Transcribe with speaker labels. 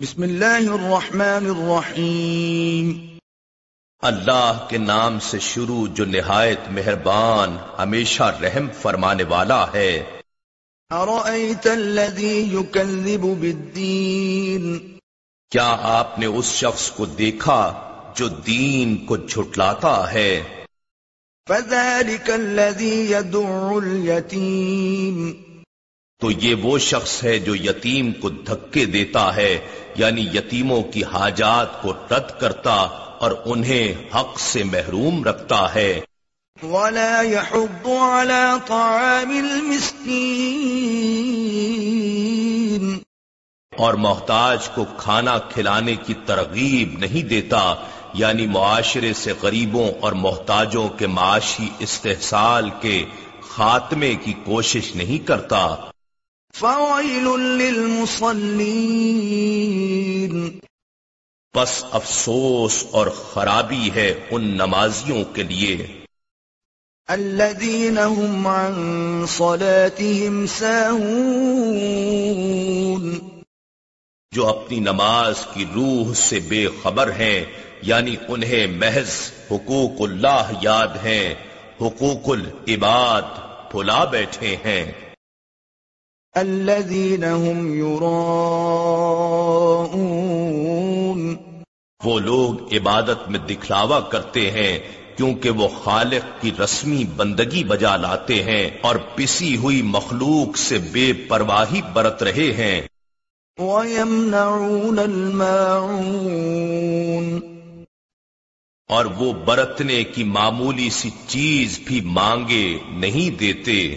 Speaker 1: بسم اللہ الرحمن الرحیم۔
Speaker 2: اللہ کے نام سے شروع جو نہایت مہربان ہمیشہ رحم فرمانے والا ہے۔
Speaker 1: ارأیت الذی یکذب بالدین۔
Speaker 2: کیا آپ نے اس شخص کو دیکھا جو دین کو جھٹلاتا ہے؟
Speaker 1: فذلک الذی يدعو الیتیم۔
Speaker 2: تو یہ وہ شخص ہے جو یتیم کو دھکے دیتا ہے یعنی یتیموں کی حاجات کو رد کرتا اور انہیں حق سے محروم رکھتا ہے۔
Speaker 1: ولا يحض على طعام المسكين۔
Speaker 2: اور محتاج کو کھانا کھلانے کی ترغیب نہیں دیتا یعنی معاشرے سے غریبوں اور محتاجوں کے معاشی استحصال کے خاتمے کی کوشش نہیں کرتا۔
Speaker 1: فويل للمصلين۔
Speaker 2: بس افسوس اور خرابی ہے ان نمازیوں کے لیے۔
Speaker 1: الذين هم عن صلاتهم ساهون۔
Speaker 2: جو اپنی نماز کی روح سے بے خبر ہیں یعنی انہیں محض حقوق اللہ یاد ہیں حقوق العباد بھلا بیٹھے ہیں۔
Speaker 1: الذين هم يراءون۔
Speaker 2: وہ لوگ عبادت میں دکھلاوا کرتے ہیں کیونکہ وہ خالق کی رسمی بندگی بجا لاتے ہیں اور پسی ہوئی مخلوق سے بے پرواہی برت رہے ہیں۔
Speaker 1: ويمنعون الماعون۔
Speaker 2: اور وہ برتنے کی معمولی سی چیز بھی مانگے نہیں دیتے۔